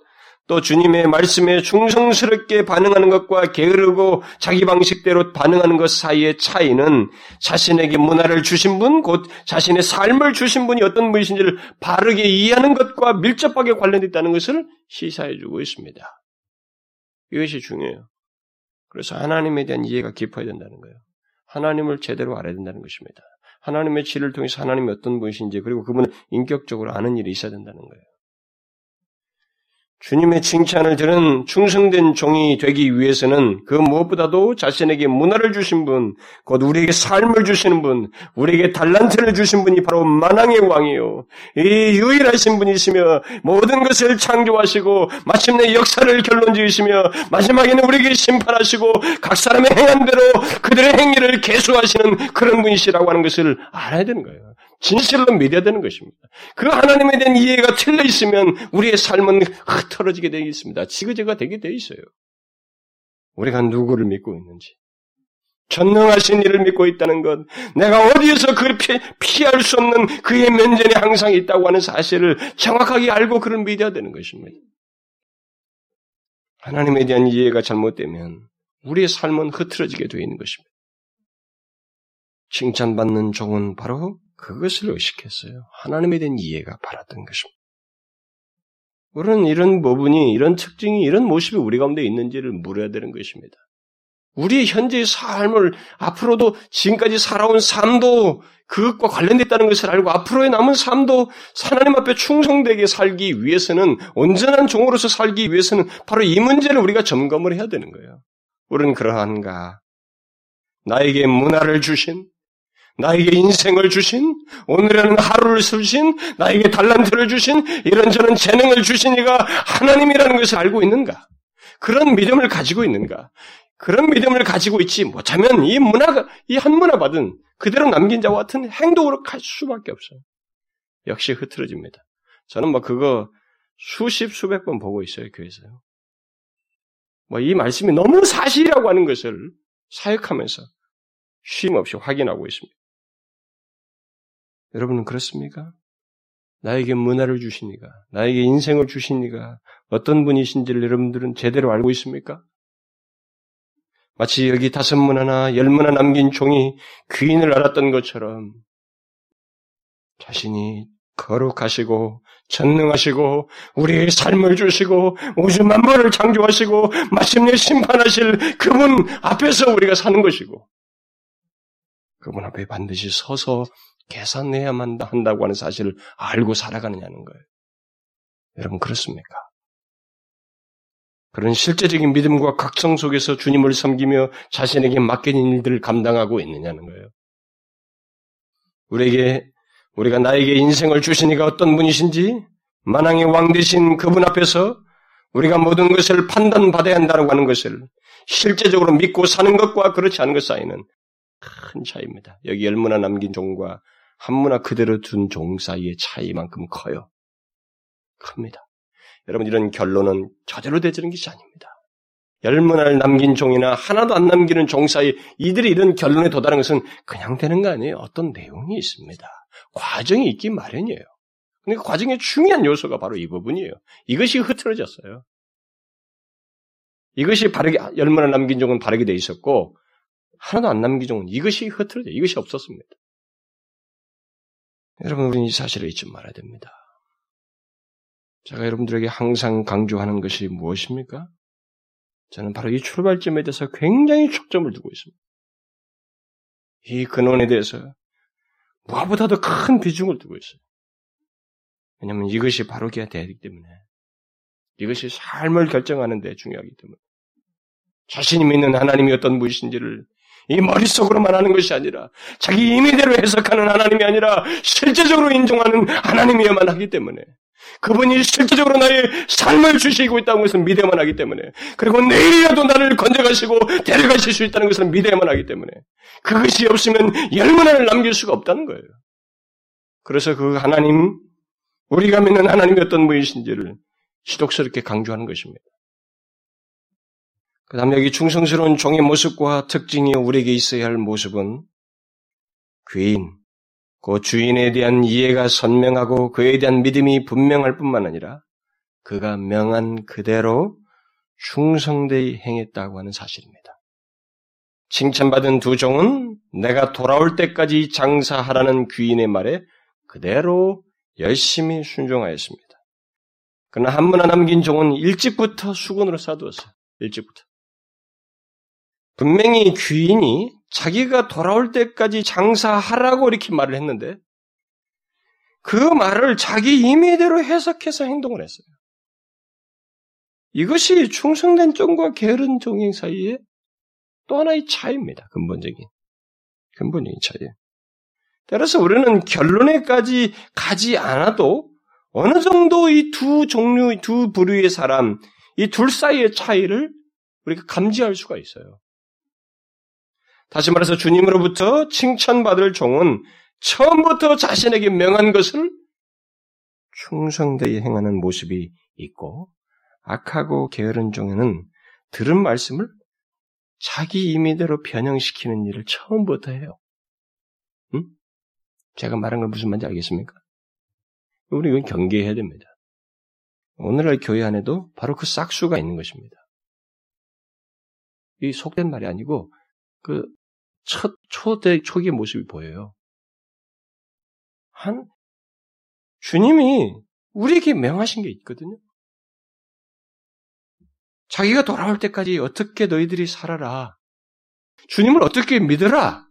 Speaker 1: 또 주님의 말씀에 충성스럽게 반응하는 것과 게으르고 자기 방식대로 반응하는 것 사이의 차이는 자신에게 문화를 주신 분, 곧 자신의 삶을 주신 분이 어떤 분이신지를 바르게 이해하는 것과 밀접하게 관련되어 있다는 것을 시사해 주고 있습니다. 이것이 중요해요. 그래서 하나님에 대한 이해가 깊어야 된다는 거예요. 하나님을 제대로 알아야 된다는 것입니다. 하나님의 지를 통해서 하나님이 어떤 분이신지 그리고 그분을 인격적으로 아는 일이 있어야 된다는 거예요. 주님의 칭찬을 들은 충성된 종이 되기 위해서는 그 무엇보다도 자신에게 문화를 주신 분, 곧 우리에게 삶을 주시는 분, 우리에게 달란트를 주신 분이 바로 만왕의 왕이요. 이 유일하신 분이시며 모든 것을 창조하시고 마침내 역사를 결론 지으시며 마지막에는 우리에게 심판하시고 각 사람의 행한 대로 그들의 행위를 개수하시는 그런 분이시라고 하는 것을 알아야 되는 거예요. 진실로 믿어야 되는 것입니다. 그 하나님에 대한 이해가 틀려 있으면 우리의 삶은 흩어지게 되어 있습니다. 지그재가 되게 되어 있어요. 우리가 누구를 믿고 있는지. 전능하신 이를 믿고 있다는 것, 내가 어디에서 그를 피, 할수 없는 그의 면전에 항상 있다고 하는 사실을 정확하게 알고 그를 믿어야 되는 것입니다. 하나님에 대한 이해가 잘못되면 우리의 삶은 흐트러지게 되어 있는 것입니다. 칭찬받는 종은 바로 그것을 의식했어요. 하나님에 대한 이해가 바랐던 것입니다. 우리는 이런 부분이, 이런 특징이, 이런 모습이 우리 가운데 있는지를 물어야 되는 것입니다. 우리의 현재의 삶을 앞으로도 지금까지 살아온 삶도 그것과 관련됐다는 것을 알고 앞으로의 남은 삶도 하나님 앞에 충성되게 살기 위해서는 온전한 종으로서 살기 위해서는 바로 이 문제를 우리가 점검을 해야 되는 거예요. 우리는 그러한가? 나에게 문화를 주신 나에게 인생을 주신, 오늘은 하루를 쓰신, 나에게 달란트를 주신, 이런저런 재능을 주신 이가 하나님이라는 것을 알고 있는가? 그런 믿음을 가지고 있는가? 그런 믿음을 가지고 있지 못하면 이 문화가, 이 한 문화 받은 그대로 남긴 자와 같은 행동으로 갈 수밖에 없어요. 역시 흐트러집니다. 저는 뭐 그거 수십, 수백 번 보고 있어요, 교회에서요. 뭐 이 말씀이 너무 사실이라고 하는 것을 사역하면서 쉼 없이 확인하고 있습니다. 여러분은 그렇습니까? 나에게 문화를 주시니가, 나에게 인생을 주시니가 어떤 분이신지를 여러분들은 제대로 알고 있습니까? 마치 여기 다섯 문화나 열 문화 남긴 종이 귀인을 알았던 것처럼 자신이 거룩하시고 전능하시고 우리의 삶을 주시고 우주 만물을 창조하시고 마침내 심판하실 그분 앞에서 우리가 사는 것이고 그분 앞에 반드시 서서 계산해야만 한다고 하는 사실을 알고 살아가느냐는 거예요. 여러분 그렇습니까? 그런 실제적인 믿음과 각성 속에서 주님을 섬기며 자신에게 맡겨진 일들을 감당하고 있느냐는 거예요. 우리에게 우리가 나에게 인생을 주시니가 어떤 분이신지 만왕의 왕 되신 그분 앞에서 우리가 모든 것을 판단받아야 한다고 하는 것을 실제적으로 믿고 사는 것과 그렇지 않은 것 사이는 큰 차이입니다. 여기 열 문화 남긴 종과 한 문화 그대로 둔 종 사이의 차이만큼 커요. 큽니다. 여러분 이런 결론은 저절로 되지는 것이 아닙니다. 열 문화를 남긴 종이나 하나도 안 남기는 종 사이 이들이 이런 결론에 도달한 것은 그냥 되는 거 아니에요. 어떤 내용이 있습니다. 과정이 있기 마련이에요. 근데 그 과정의 중요한 요소가 바로 이 부분이에요. 이것이 흐트러졌어요. 이것이 바르게 열문화 남긴 종은 바르게 돼 있었고 하나도 안 남긴 종은 이것이 흐트러져 이것이 없었습니다. 여러분 우리는 이 사실을 잊지 말아야 됩니다. 제가 여러분들에게 항상 강조하는 것이 무엇입니까? 저는 바로 이 출발점에 대해서 굉장히 초점을 두고 있습니다. 이 근원에 대해서 무엇보다도 큰 비중을 두고 있어요. 왜냐하면 이것이 바로게 되기 때문에 이것이 삶을 결정하는 데 중요하기 때문에 자신이 믿는 하나님이 어떤 분이신지를 이 머릿속으로만 하는 것이 아니라 자기 임의대로 해석하는 하나님이 아니라 실제적으로 인정하는 하나님이어만 하기 때문에 그분이 실제적으로 나의 삶을 주시고 있다는 것을 믿어야만 하기 때문에 그리고 내일이라도 나를 건져가시고 데려가실 수 있다는 것을 믿어야만 하기 때문에 그것이 없으면 열문화를 남길 수가 없다는 거예요. 그래서 그 하나님 우리가 믿는 하나님이 어떤 분이신지를 지독스럽게 강조하는 것입니다. 그 다음 여기 충성스러운 종의 모습과 특징이 우리에게 있어야 할 모습은 귀인, 그 주인에 대한 이해가 선명하고 그에 대한 믿음이 분명할 뿐만 아니라 그가 명한 그대로 충성되이 행했다고 하는 사실입니다. 칭찬받은 두 종은 내가 돌아올 때까지 장사하라는 귀인의 말에 그대로 열심히 순종하였습니다. 그러나 한 문화 남긴 종은 일찍부터 수건으로 싸두었어요. 일찍부터. 분명히 귀인이 자기가 돌아올 때까지 장사하라고 이렇게 말을 했는데 그 말을 자기 임의대로 해석해서 행동을 했어요. 이것이 충성된 종과 게으른 종의 사이에 또 하나의 차이입니다. 근본적인. 근본적인 차이예요. 따라서 우리는 결론에까지 가지 않아도 어느 정도 이 두 종류, 두 부류의 사람, 이 둘 사이의 차이를 우리가 감지할 수가 있어요. 다시 말해서 주님으로부터 칭찬받을 종은 처음부터 자신에게 명한 것을 충성되이 행하는 모습이 있고 악하고 게으른 종에는 들은 말씀을 자기 임의대로 변형시키는 일을 처음부터 해요. 응? 제가 말한 건 무슨 말인지 알겠습니까? 우리 이건 경계해야 됩니다. 오늘날 교회 안에도 바로 그 싹수가 있는 것입니다. 이 속된 말이 아니고 그 첫, 초대, 초기의 모습이 보여요. 한, 주님이 우리에게 명하신 게 있거든요. 자기가 돌아올 때까지 어떻게 너희들이 살아라. 주님을 어떻게 믿어라.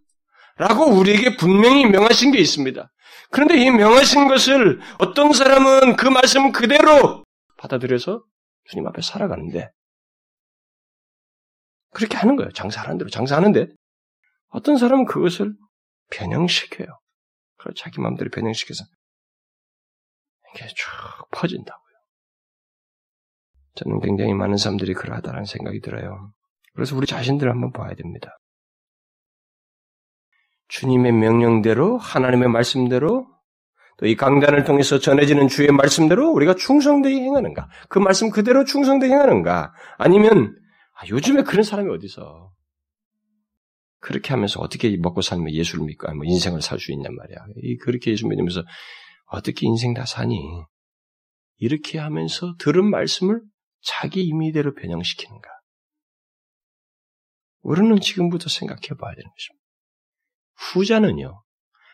Speaker 1: 라고 우리에게 분명히 명하신 게 있습니다. 그런데 이 명하신 것을 어떤 사람은 그 말씀 그대로 받아들여서 주님 앞에 살아가는데, 그렇게 하는 거예요. 장사하는 대로. 장사하는데, 어떤 사람은 그것을 변형시켜요. 그걸 자기 마음대로 변형시켜서 이게 쭉 퍼진다고요. 저는 굉장히 많은 사람들이 그러하다는 생각이 들어요. 그래서 우리 자신들을 한번 봐야 됩니다. 주님의 명령대로, 하나님의 말씀대로, 또 이 강단을 통해서 전해지는 주의 말씀대로 우리가 충성되게 행하는가? 그 말씀 그대로 충성되게 행하는가? 아니면, 아, 요즘에 그런 사람이 어디서? 그렇게 하면서 어떻게 먹고 살면 예수를 믿고 뭐 인생을 살 수 있냔 말이야. 그렇게 예수 믿으면서 어떻게 인생 다 사니? 이렇게 하면서 들은 말씀을 자기 임의대로 변형시키는가? 우리는 지금부터 생각해 봐야 되는 것입니다. 후자는요,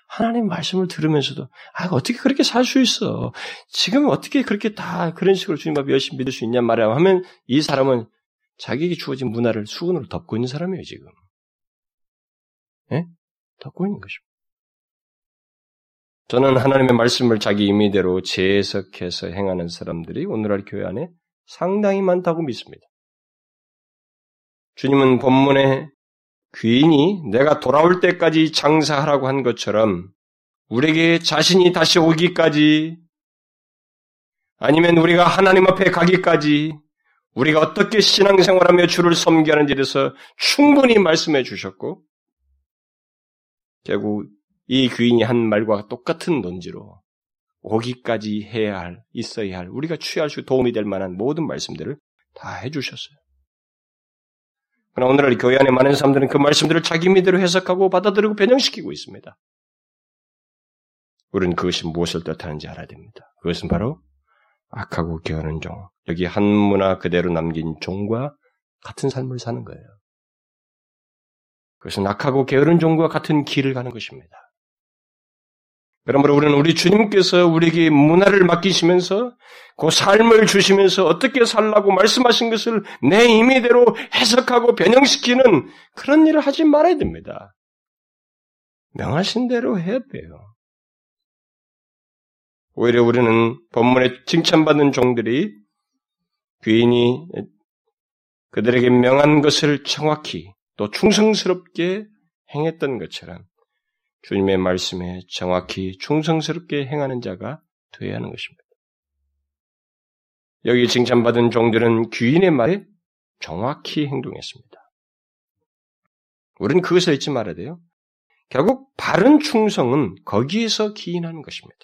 Speaker 1: 하나님 말씀을 들으면서도, 아, 어떻게 그렇게 살 수 있어? 지금 어떻게 그렇게 다 그런 식으로 주님 앞에 열심히 믿을 수 있냔 말이야. 하면 이 사람은 자기에게 주어진 문화를 수건으로 덮고 있는 사람이에요, 지금. 예? 덮고 있는 것입니다. 저는 하나님의 말씀을 자기 임의대로 재해석해서 행하는 사람들이 오늘날 교회 안에 상당히 많다고 믿습니다. 주님은 본문에 귀인이 내가 돌아올 때까지 장사하라고 한 것처럼 우리에게 자신이 다시 오기까지 아니면 우리가 하나님 앞에 가기까지 우리가 어떻게 신앙생활하며 주를 섬기하는지에 대해서 충분히 말씀해 주셨고, 결국 이 귀인이 한 말과 똑같은 논지로 오기까지 해야 할, 있어야 할, 우리가 취할 수 도움이 될 만한 모든 말씀들을 다 해주셨어요. 그러나 오늘날 교회 안에 많은 사람들은 그 말씀들을 자기 미대로 해석하고 받아들이고 변형시키고 있습니다. 우리는 그것이 무엇을 뜻하는지 알아야 됩니다. 그것은 바로 악하고 게으른 종, 여기 한 문화 그대로 남긴 종과 같은 삶을 사는 거예요. 그것은 악하고 게으른 종과 같은 길을 가는 것입니다. 그러므로 우리는 우리 주님께서 우리에게 문화를 맡기시면서 그 삶을 주시면서 어떻게 살라고 말씀하신 것을 내 임의대로 해석하고 변형시키는 그런 일을 하지 말아야 됩니다. 명하신 대로 해야 돼요. 오히려 우리는 본문에 칭찬받는 종들이 귀인이 그들에게 명한 것을 정확히 또 충성스럽게 행했던 것처럼 주님의 말씀에 정확히 충성스럽게 행하는 자가 되어야 하는 것입니다. 여기 칭찬받은 종들은 귀인의 말에 정확히 행동했습니다. 우리는 그것을 잊지 말아야 돼요. 결국 바른 충성은 거기에서 기인하는 것입니다.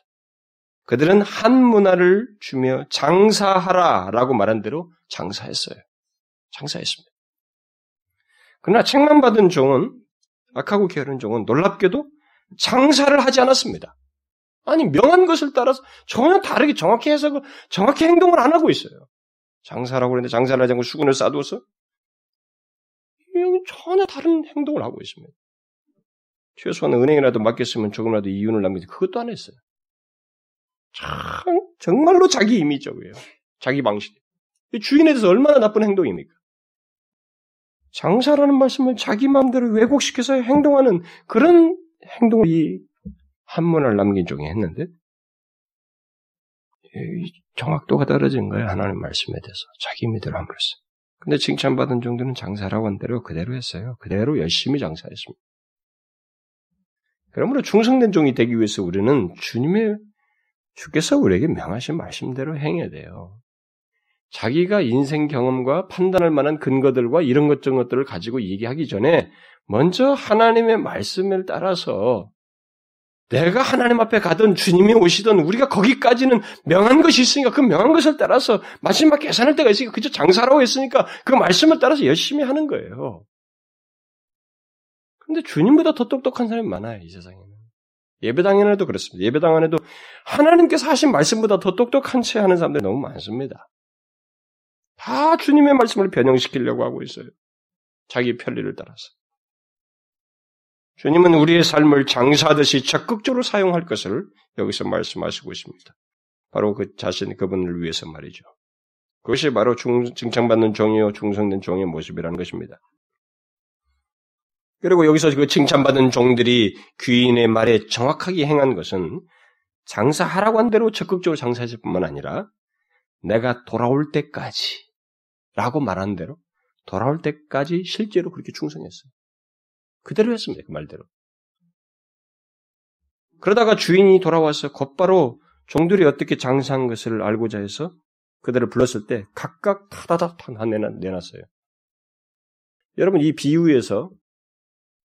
Speaker 1: 그들은 한 문화를 주며 장사하라 라고 말한 대로 장사했어요. 장사했습니다. 그러나 책만 받은 종은 악하고 게으른 종은 놀랍게도 장사를 하지 않았습니다. 아니 명한 것을 따라서 전혀 다르게 정확히 해석을 정확히 행동을 안 하고 있어요. 장사라고 그러는데 장사를 하지 않고 수군을 쌓아두어서 전혀 다른 행동을 하고 있습니다. 최소한 은행이라도 맡겼으면 조금이라도 이윤을 남기지 그것도 안 했어요. 참 정말로 자기 이미적이에요. 자기 방식. 주인에 대해서 얼마나 나쁜 행동입니까? 장사라는 말씀을 자기 마음대로 왜곡시켜서 행동하는 그런 행동을 이 한문을 남긴 종이 했는데 정확도가 떨어진 거예요. 하나님 말씀에 대해서. 자기 믿대로 함으로써. 근데 칭찬받은 정도는 장사라고 한 대로 그대로 했어요. 그대로 열심히 장사했습니다. 그러므로 충성된 종이 되기 위해서 우리는 주님의 주께서 우리에게 명하신 말씀대로 행해야 돼요. 자기가 인생 경험과 판단할 만한 근거들과 이런 것 저런 것들을 가지고 얘기하기 전에 먼저 하나님의 말씀을 따라서 내가 하나님 앞에 가던 주님이 오시던 우리가 거기까지는 명한 것이 있으니까 그 명한 것을 따라서 마지막 계산할 때가 있으니까 그저 장사라고 했으니까 그 말씀을 따라서 열심히 하는 거예요. 근데 주님보다 더 똑똑한 사람이 많아요, 이 세상에는. 예배당 안에도 그렇습니다. 예배당 안에도 하나님께서 하신 말씀보다 더 똑똑한 채 하는 사람들이 너무 많습니다. 다 주님의 말씀을 변형시키려고 하고 있어요. 자기 편리를 따라서. 주님은 우리의 삶을 장사하듯이 적극적으로 사용할 것을 여기서 말씀하시고 있습니다. 바로 그 자신 그분을 위해서 말이죠. 그것이 바로 중, 칭찬받는 종이요 중성된 종의 모습이라는 것입니다. 그리고 여기서 그 칭찬받은 종들이 귀인의 말에 정확하게 행한 것은 장사하라고 한 대로 적극적으로 장사했을 뿐만 아니라 내가 돌아올 때까지 라고 말한 대로 돌아올 때까지 실제로 그렇게 충성했어요. 그대로 했습니다. 그 말대로. 그러다가 주인이 돌아와서 곧바로 종들이 어떻게 장사한 것을 알고자 해서 그들을 불렀을 때 각각 타다닥 다 내놨어요. 여러분 이 비유에서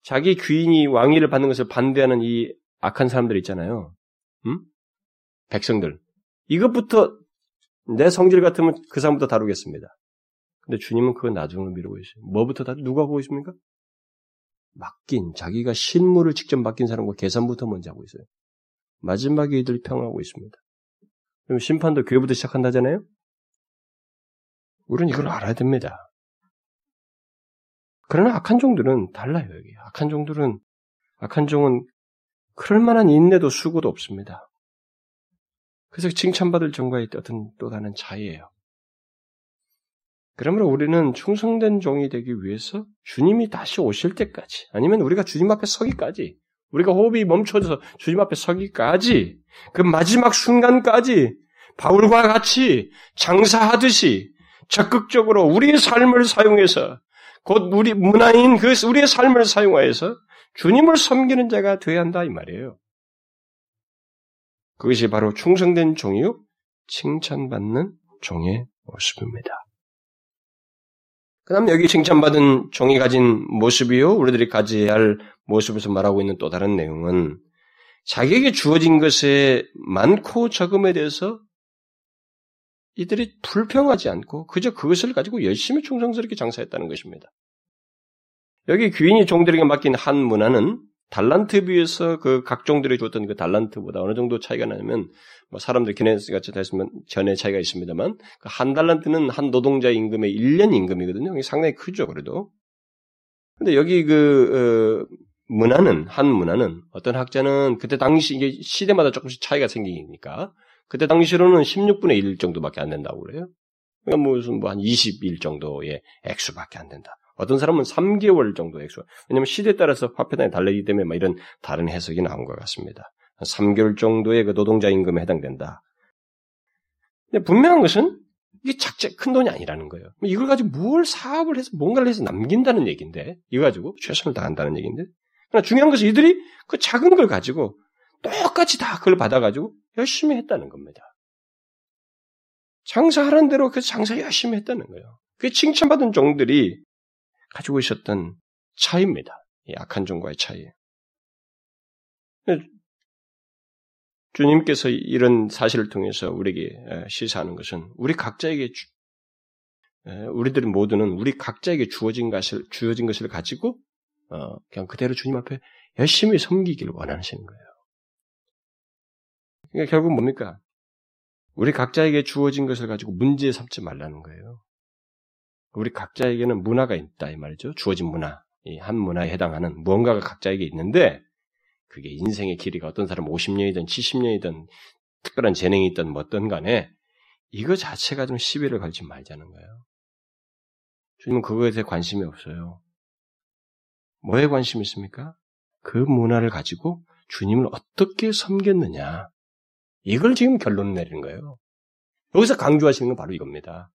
Speaker 1: 자기 귀인이 왕위를 받는 것을 반대하는 이 악한 사람들 있잖아요. 음? 백성들. 이것부터 내 성질 같으면 그 사람부터 다루겠습니다. 근데 주님은 그거 나중으로 미루고 있어요. 뭐부터 다 누가 하고 있습니까? 맡긴 자기가 신물을 직접 맡긴 사람과 계산부터 먼저 하고 있어요. 마지막에 이들이 평하고 있습니다. 그럼 심판도 교회부터 시작한다잖아요. 우리는 이걸 알아야 됩니다. 그러나 악한 종들은 달라요, 여기. 악한 종들은, 악한 종은 그럴 만한 인내도 수고도 없습니다. 그래서 칭찬받을 종과의 어떤 또 다른 차이예요. 그러므로 우리는 충성된 종이 되기 위해서 주님이 다시 오실 때까지, 아니면 우리가 주님 앞에 서기까지, 우리가 호흡이 멈춰져서 주님 앞에 서기까지, 그 마지막 순간까지 바울과 같이 장사하듯이 적극적으로 우리의 삶을 사용해서 곧 우리 문화인 그 우리의 삶을 사용하여서 주님을 섬기는 자가 되어야 한다 이 말이에요. 그것이 바로 충성된 종이요 칭찬받는 종의 모습입니다. 그 다음에 여기 칭찬받은 종이 가진 모습이요, 우리들이 가져야 할 모습에서 말하고 있는 또 다른 내용은 자기에게 주어진 것에 많고 적음에 대해서 이들이 불평하지 않고 그저 그것을 가지고 열심히 충성스럽게 장사했다는 것입니다. 여기 귀인이 종들에게 맡긴 한 문화는 달란트 비해서 그 각종들이 줬던 그 달란트보다 어느 정도 차이가 나냐면 뭐 사람들 기네스가 됐으면 전에 차이가 있습니다만 그 한 달란트는 한 노동자 임금의 1년 임금이거든요. 상당히 크죠, 그래도. 근데 여기 그 어, 문화는 한 문화는 어떤 학자는 그때 당시 이게 시대마다 조금씩 차이가 생기니까 그때 당시로는 16분의 1 정도밖에 안 된다고 그래요. 그러니까 무슨 뭐 한 20일 정도의 액수밖에 안 된다. 어떤 사람은 3개월 정도 액수. 왜냐하면 시대에 따라서 화폐단이 달리기 때문에 막 이런 다른 해석이 나온 것 같습니다. 3개월 정도의 그 노동자 임금에 해당된다. 근데 분명한 것은 이게 작게 큰 돈이 아니라는 거예요. 이걸 가지고 뭘 사업을 해서 뭔가를 해서 남긴다는 얘기인데, 이거 가지고 최선을 다한다는 얘기인데. 그러나 중요한 것은 이들이 그 작은 걸 가지고 똑같이 다 그걸 받아가지고 열심히 했다는 겁니다. 장사하는 대로 그 장사 열심히 했다는 거예요. 그 칭찬받은 종들이 가지고 있었던 차이입니다. 이 악한 종과의 차이. 주님께서 이런 사실을 통해서 우리에게 시사하는 것은 우리 각자에게 우리들 모두는 우리 각자에게 주어진 것을 주어진 것을 가지고 어, 그냥 그대로 주님 앞에 열심히 섬기기를 원하시는 거예요. 그러니까 결국 뭡니까? 우리 각자에게 주어진 것을 가지고 문제 삼지 말라는 거예요. 우리 각자에게는 문화가 있다 이 말이죠. 주어진 문화, 이 한 문화에 해당하는 무언가가 각자에게 있는데 그게 인생의 길이가 어떤 사람 50년이든 70년이든 특별한 재능이 있든 뭐든 간에 이거 자체가 좀 시비를 걸지 말자는 거예요. 주님은 그거에 대해 관심이 없어요. 뭐에 관심이 있습니까? 그 문화를 가지고 주님을 어떻게 섬겼느냐. 이걸 지금 결론 내리는 거예요. 여기서 강조하시는 건 바로 이겁니다.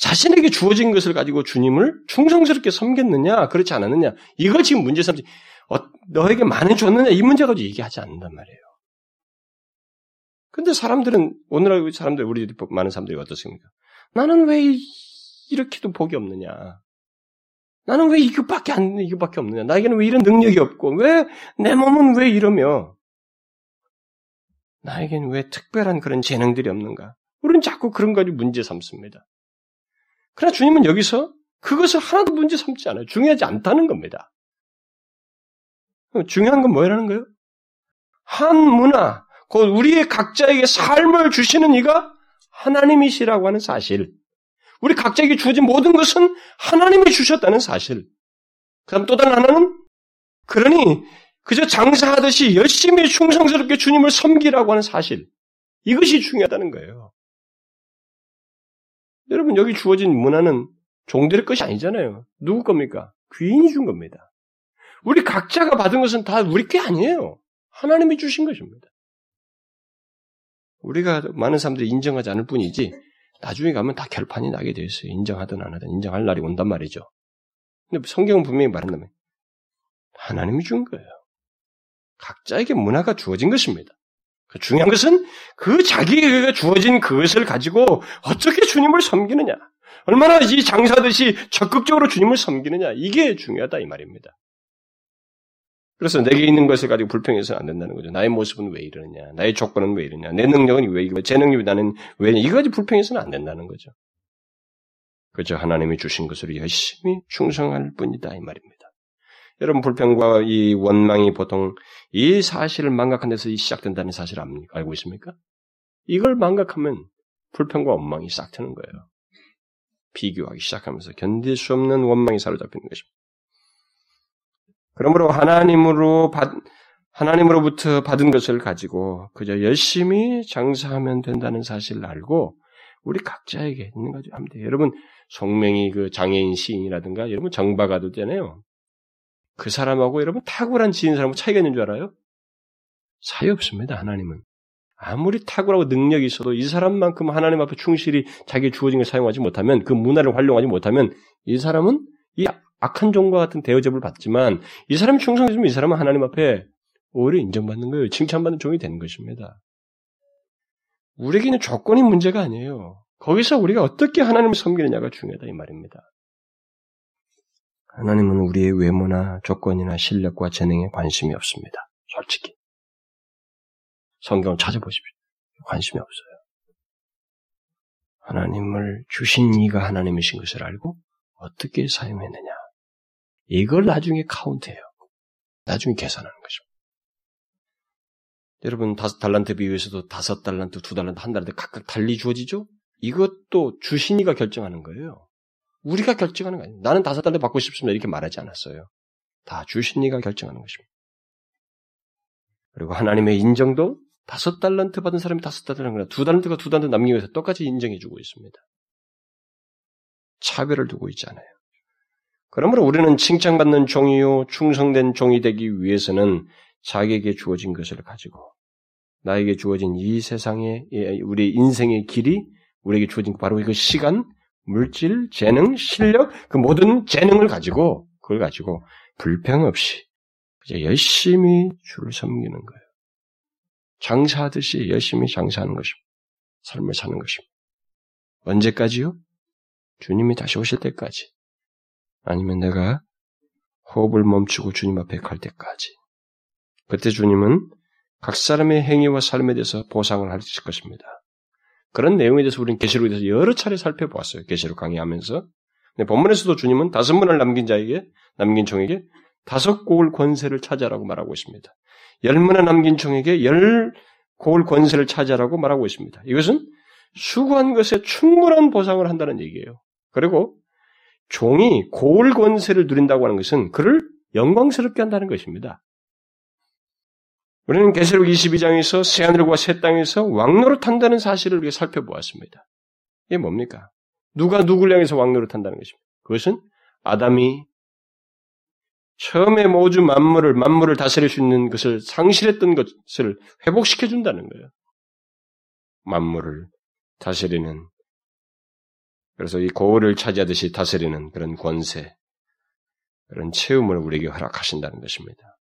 Speaker 1: 자신에게 주어진 것을 가지고 주님을 충성스럽게 섬겼느냐, 그렇지 않았느냐, 이걸 지금 문제 삼지, 어, 너에게 많이 줬느냐, 이 문제 가지고 얘기하지 않는단 말이에요. 근데 사람들은, 오늘날 사람들, 우리 많은 사람들이 어떻습니까? 나는 왜 이렇게도 복이 없느냐? 나는 왜 이것밖에 안, 이것밖에 없느냐? 나에게는 왜 이런 능력이 없고, 왜, 내 몸은 왜 이러며? 나에게는 왜 특별한 그런 재능들이 없는가? 우리는 자꾸 그런 가지고 문제 삼습니다. 그러나 주님은 여기서 그것을 하나도 문제 삼지 않아요. 중요하지 않다는 겁니다. 중요한 건 뭐라는 거예요? 한 문화, 곧 우리의 각자에게 삶을 주시는 이가 하나님이시라고 하는 사실. 우리 각자에게 주어진 모든 것은 하나님이 주셨다는 사실. 그 다음 또 다른 하나는, 그러니, 그저 장사하듯이 열심히 충성스럽게 주님을 섬기라고 하는 사실. 이것이 중요하다는 거예요. 여러분, 여기 주어진 문화는 종들의 것이 아니잖아요. 누구 겁니까? 귀인이 준 겁니다. 우리 각자가 받은 것은 다 우리 게 아니에요. 하나님이 주신 것입니다. 우리가 많은 사람들이 인정하지 않을 뿐이지, 나중에 가면 다 결판이 나게 되어 있어요. 인정하든 안 하든 인정할 날이 온단 말이죠. 근데 성경은 분명히 말한다면, 하나님이 준 거예요. 각자에게 문화가 주어진 것입니다. 그 중요한 것은 그 자기에게 주어진 그것을 가지고 어떻게 주님을 섬기느냐. 얼마나 이 장사듯이 적극적으로 주님을 섬기느냐. 이게 중요하다 이 말입니다. 그래서 내게 있는 것을 가지고 불평해서는 안 된다는 거죠. 나의 모습은 왜 이러느냐. 나의 조건은 왜 이러냐. 내 능력은 왜 이러냐. 제 능력이 나는 왜 이러냐. 이거까지 불평해서는 안 된다는 거죠. 그저 하나님이 주신 것으로 열심히 충성할 뿐이다 이 말입니다. 여러분 불평과 이 원망이 보통 이 사실을 망각한 데서 시작된다는 사실을 알고 있습니까? 이걸 망각하면 불평과 원망이 싹 트는 거예요. 비교하기 시작하면서 견딜 수 없는 원망이 사로잡히는 것입니다. 그러므로 하나님으로 받, 하나님으로부터 받은 것을 가지고 그저 열심히 장사하면 된다는 사실을 알고 우리 각자에게 있는 거죠. 여러분 송명이 그 장애인 시인이라든가 여러분 정바가도 되잖아요. 그 사람하고 여러분 탁월한 지인 사람하고 차이가 있는 줄 알아요? 사이 없습니다. 하나님은. 아무리 탁월하고 능력이 있어도 이 사람만큼 하나님 앞에 충실히 자기 주어진 걸 사용하지 못하면 그 문화를 활용하지 못하면 이 사람은 이 악한 종과 같은 대우접을 받지만 이 사람이 충성해주면 이 사람은 하나님 앞에 오히려 인정받는 거예요. 칭찬받는 종이 되는 것입니다. 우리에게는 조건이 문제가 아니에요. 거기서 우리가 어떻게 하나님을 섬기느냐가 중요하다 이 말입니다. 하나님은 우리의 외모나 조건이나 실력과 재능에 관심이 없습니다. 솔직히. 성경을 찾아보십시오. 관심이 없어요. 하나님을 주신 이가 하나님이신 것을 알고 어떻게 사용했느냐. 이걸 나중에 카운트해요. 나중에 계산하는 것입니다. 여러분, 다섯 달란트 비유에서도 다섯 달란트, 두 달란트, 한 달란트 각각 달리 주어지죠? 이것도 주신 이가 결정하는 거예요. 우리가 결정하는 거 아니에요. 나는 다섯 달란트 받고 싶습니다. 이렇게 말하지 않았어요. 다 주신 이가 결정하는 것입니다. 그리고 하나님의 인정도 다섯 달란트 받은 사람이 다섯 달란트나 두 달란트가 두 달란트 남기기 위해서 똑같이 인정해주고 있습니다. 차별을 두고 있지 않아요. 그러므로 우리는 칭찬받는 종이요 충성된 종이 되기 위해서는 자기에게 주어진 것을 가지고 나에게 주어진 이 세상의 우리 인생의 길이 우리에게 주어진 바로 그 시간, 물질, 재능, 실력 그 모든 재능을 가지고 그걸 가지고 불평 없이 이제 열심히 주를 섬기는 거예요. 장사하듯이 열심히 장사하는 것입니다. 삶을 사는 것입니다. 언제까지요? 주님이 다시 오실 때까지. 아니면 내가 호흡을 멈추고 주님 앞에 갈 때까지. 그때 주님은 각 사람의 행위와 삶에 대해서 보상을 하실 것입니다. 그런 내용에 대해서 우리는 계시록에 대해서 여러 차례 살펴보았어요. 계시록 강의하면서. 근데 본문에서도 주님은 다섯 문을 남긴 자에게, 남긴 종에게 다섯 곡을 권세를 찾아라고 말하고 있습니다. 열 문을 남긴 종에게 열 곡을 권세를 찾아라고 말하고 있습니다. 이것은 수고한 것에 충분한 보상을 한다는 얘기예요. 그리고 종이 고을 권세를 누린다고 하는 것은 그를 영광스럽게 한다는 것입니다. 우리는 계시록 22장에서 새하늘과 새 땅에서 왕노릇 한다는 사실을 우리가 살펴보았습니다. 이게 뭡니까? 누가 누구를 향해서 왕노릇 한다는 것입니다. 그것은 아담이 처음에 모주 만물을 만물을 다스릴 수 있는 것을 상실했던 것을 회복시켜 준다는 거예요. 만물을 다스리는 그래서 이 고을을 차지하듯이 다스리는 그런 권세, 그런 체험을 우리에게 허락하신다는 것입니다.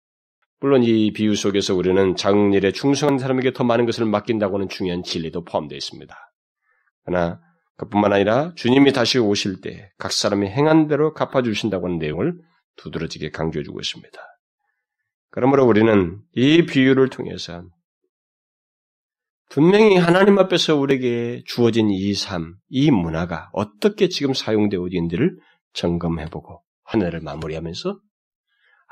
Speaker 1: 물론 이 비유 속에서 우리는 장일에 충성한 사람에게 더 많은 것을 맡긴다고 하는 중요한 진리도 포함되어 있습니다. 그러나 그뿐만 아니라 주님이 다시 오실 때 각 사람이 행한 대로 갚아주신다고 하는 내용을 두드러지게 강조해주고 있습니다. 그러므로 우리는 이 비유를 통해서 분명히 하나님 앞에서 우리에게 주어진 이 삶, 이 문화가 어떻게 지금 사용되어 있는지를 점검해보고 하늘을 마무리하면서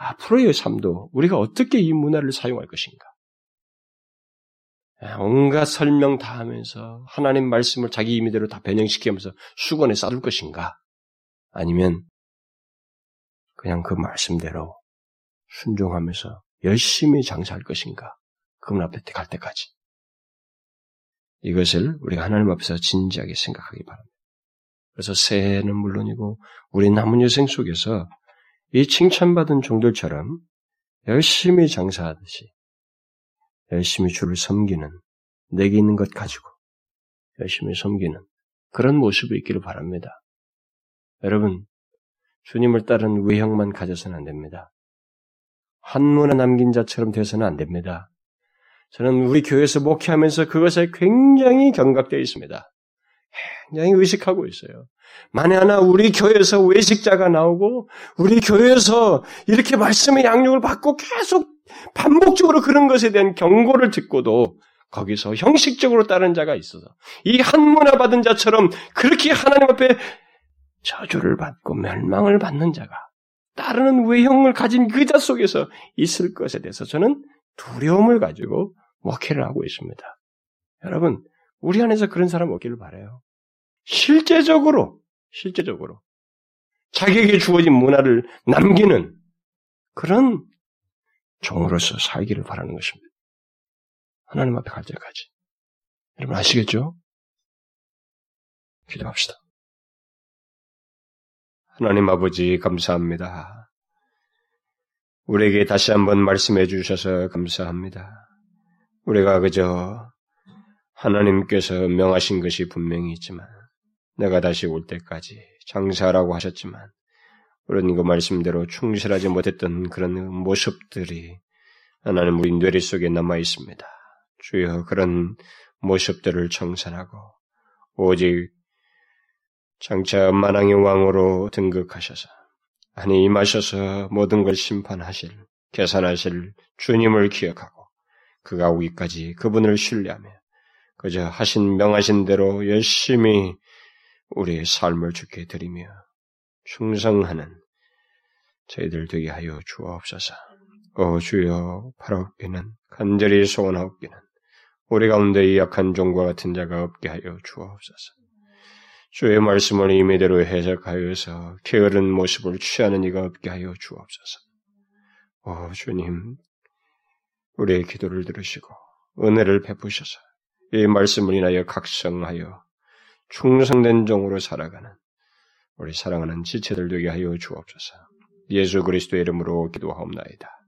Speaker 1: 앞으로의 삶도 우리가 어떻게 이 문화를 사용할 것인가. 온갖 설명 다 하면서 하나님 말씀을 자기 임의대로 다 변형시키면서 수건에 싸둘 것인가? 아니면 그냥 그 말씀대로 순종하면서 열심히 장사할 것인가? 그분 앞에 갈 때까지. 이것을 우리가 하나님 앞에서 진지하게 생각하기 바랍니다. 그래서 새해는 물론이고 우리 남은 여생 속에서 이 칭찬받은 종들처럼 열심히 장사하듯이 열심히 주를 섬기는 내게 있는 것 가지고 열심히 섬기는 그런 모습이 있기를 바랍니다. 여러분, 주님을 따른 외형만 가져서는 안 됩니다. 한문에 남긴 자처럼 되어서는 안 됩니다. 저는 우리 교회에서 목회하면서 그것에 굉장히 경각되어 있습니다. 굉장히 의식하고 있어요. 만에 하나 우리 교회에서 외식자가 나오고 우리 교회에서 이렇게 말씀의 양육을 받고 계속 반복적으로 그런 것에 대한 경고를 듣고도 거기서 형식적으로 따른 자가 있어서 이 한문화 받은 자처럼 그렇게 하나님 앞에 저주를 받고 멸망을 받는 자가 따르는 외형을 가진 그 자 속에서 있을 것에 대해서 저는 두려움을 가지고 목회를 하고 있습니다. 여러분, 우리 안에서 그런 사람 없기를 바래요. 실제적으로, 실제적으로 자기에게 주어진 문화를 남기는 그런 종으로서 살기를 바라는 것입니다. 하나님 앞에 갈 때까지. 여러분 아시겠죠? 기도합시다. 하나님 아버지 감사합니다. 우리에게 다시 한번 말씀해 주셔서 감사합니다. 우리가 그저 하나님께서 명하신 것이 분명히 있지만 내가 다시 올 때까지 장사라고 하셨지만 우리는 그 말씀대로 충실하지 못했던 그런 모습들이 하나님 우리 뇌리 속에 남아 있습니다. 주여 그런 모습들을 청산하고 오직 장차 만왕의 왕으로 등극하셔서 아니 임하셔서 모든 걸 심판하실 계산하실 주님을 기억하고 그가 오기까지 그분을 신뢰하며 그저 하신 명하신 대로 열심히 우리의 삶을 주께 드리며 충성하는 저희들 되게 하여 주옵소서. 오 주여 바라옵기는 간절히 소원하옵기는 우리 가운데 이 약한 종과 같은 자가 없게 하여 주옵소서. 주의 말씀을 임의대로 해석하여서 게으른 모습을 취하는 이가 없게 하여 주옵소서. 오 주님, 우리의 기도를 들으시고 은혜를 베푸셔서 이 말씀을 인하여 각성하여 충성된 종으로 살아가는 우리 사랑하는 지체들 되게 하여 주옵소서. 예수 그리스도의 이름으로 기도하옵나이다.